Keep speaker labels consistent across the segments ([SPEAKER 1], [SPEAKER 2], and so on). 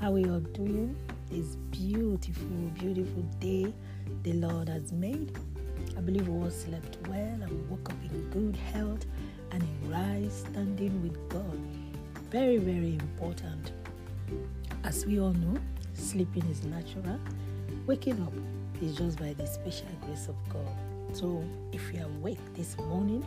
[SPEAKER 1] How are you all doing? This beautiful, beautiful day the Lord has made. I believe we all slept well and woke up in good health and in right standing with God. Very, very important. As we all know, sleeping is natural, waking up is just by the special grace of God. So if you're awake this morning,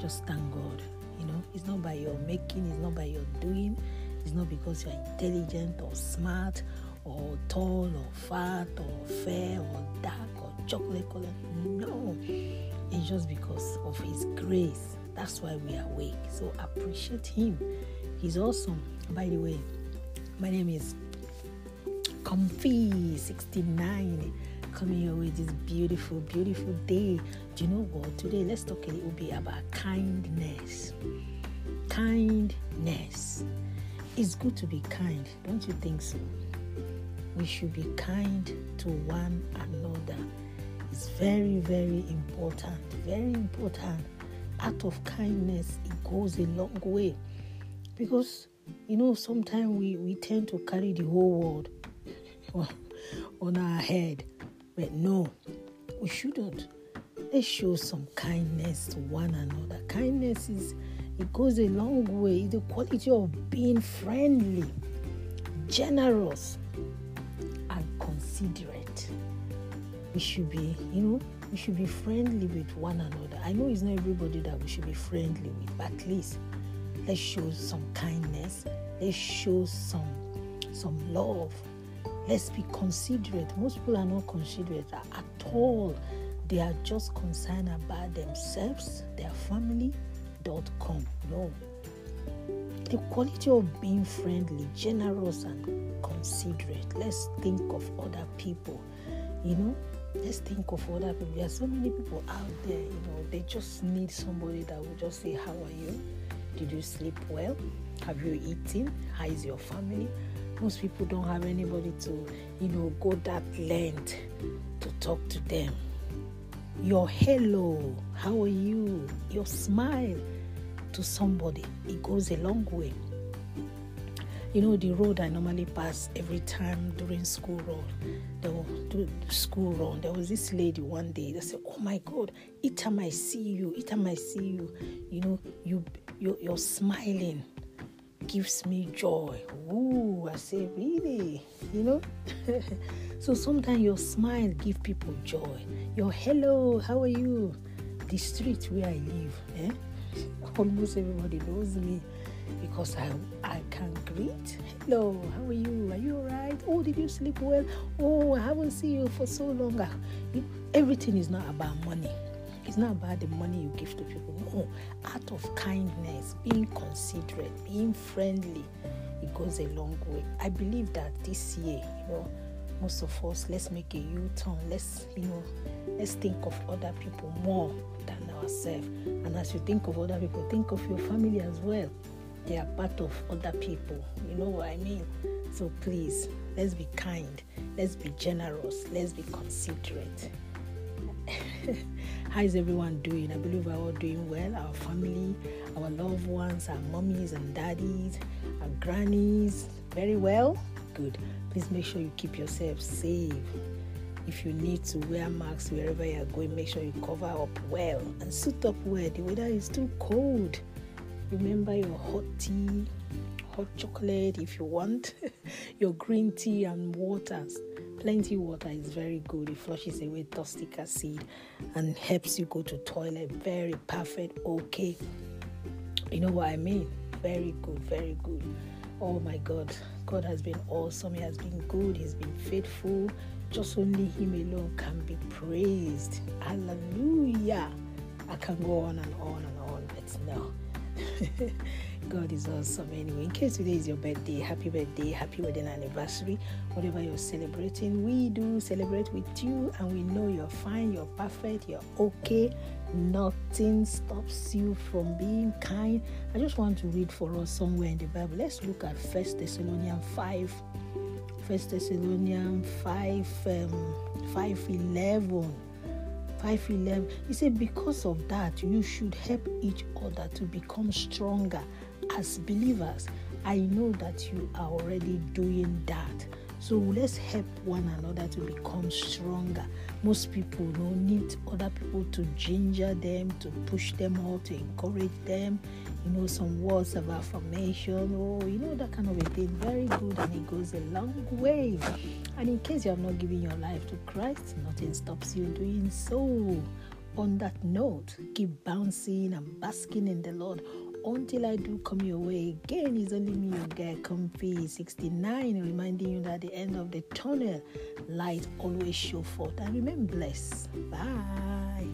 [SPEAKER 1] just thank God. You know, it's not by your making, it's not by your doing, it's not because you're intelligent or smart or tall or fat or fair or dark or chocolate color. No, it's just because of His grace. That's why we are awake. So appreciate Him. He's awesome. By the way, my name is Comfy69 coming your way this beautiful, beautiful day. Do you know what? Today, let's talk a little bit about kindness. Kindness. It's good to be kind, don't you think so? We should be kind to one another. It's very, very important. Very important. Act of kindness, it goes a long way. Because, you know, sometimes we, we tend to carry the whole world on our head but no, we shouldn't. Let's show some kindness to one another. Kindness is it goes a long way. The quality of being friendly, generous, and considerate. We should be, you know, we should be friendly with one another. I know it's not everybody that we should be friendly with, but at least let's show some kindness. Let's show some some love Let's be considerate. Most people are not considerate at all. They are just concerned about themselves, their family, No. The quality of being friendly, generous, and considerate. Let's think of other people. You know, let's think of other people. There are so many people out there, you know, they just need somebody that will just say, How are you? Did you sleep well? Have you eaten? How is your family? most people don't have anybody to, you know, go that length to talk to them. Your hello, how are you? Your smile to somebody, it goes a long way. You know, the road I normally pass every time during school run, the school run, there was this lady one day that said, Oh my God, each time I see you, each time I see you, you know, you, you you're smiling gives me joy. Ooh, I say, really? You know? so sometimes your smile give people joy. Your hello, how are you? The street where I live, eh? almost everybody knows me because I I can greet. Hello, how are you? Are you alright? Oh, did you sleep well? Oh, I haven't seen you for so long. Everything is not about money. It's not about the money you give to people. No, out of kindness, being considerate, being friendly, it goes a long way. I believe that this year, you know, most of us let's make a U-turn. Let's, you know, let's think of other people more than ourselves. And as you think of other people, think of your family as well. They are part of other people. You know what I mean? So please, let's be kind. Let's be generous. Let's be considerate. How is everyone doing? I believe we're all doing well. Our family, our loved ones, our mummies and daddies, our grannies, very well. Good. Please make sure you keep yourself safe. If you need to wear masks wherever you are going, make sure you cover up well and suit up well. The weather is too cold. Remember your hot tea, hot chocolate if you want, your green tea and waters plenty water is very good. It flushes away toxic acid and helps you go to toilet. Very perfect. Okay. You know what I mean? Very good. Very good. Oh my God. God has been awesome. He has been good. He's been faithful. Just only Him alone can be praised. Hallelujah. I can go on and on and on, but no. God is awesome anyway. In case today is your birthday, happy birthday, happy wedding anniversary, whatever you're celebrating, we do celebrate with you and we know you're fine, you're perfect, you're okay. Nothing stops you from being kind. I just want to read for us somewhere in the Bible. Let's look at First Thessalonians 5. First Thessalonians 5 um, 5 11. 5:11 he said because of that you should help each other to become stronger as believers, I know that you are already doing that. So let's help one another to become stronger. Most people you know, need other people to ginger them, to push them out, to encourage them. You know, some words of affirmation, oh, you know, that kind of a thing. Very good, and it goes a long way. And in case you have not given your life to Christ, nothing stops you doing so. On that note, keep bouncing and basking in the Lord until I do come your way again. It's only me, your guy, Comfy 69, reminding you that at the end of the tunnel, light always show forth. And remain blessed. Bye.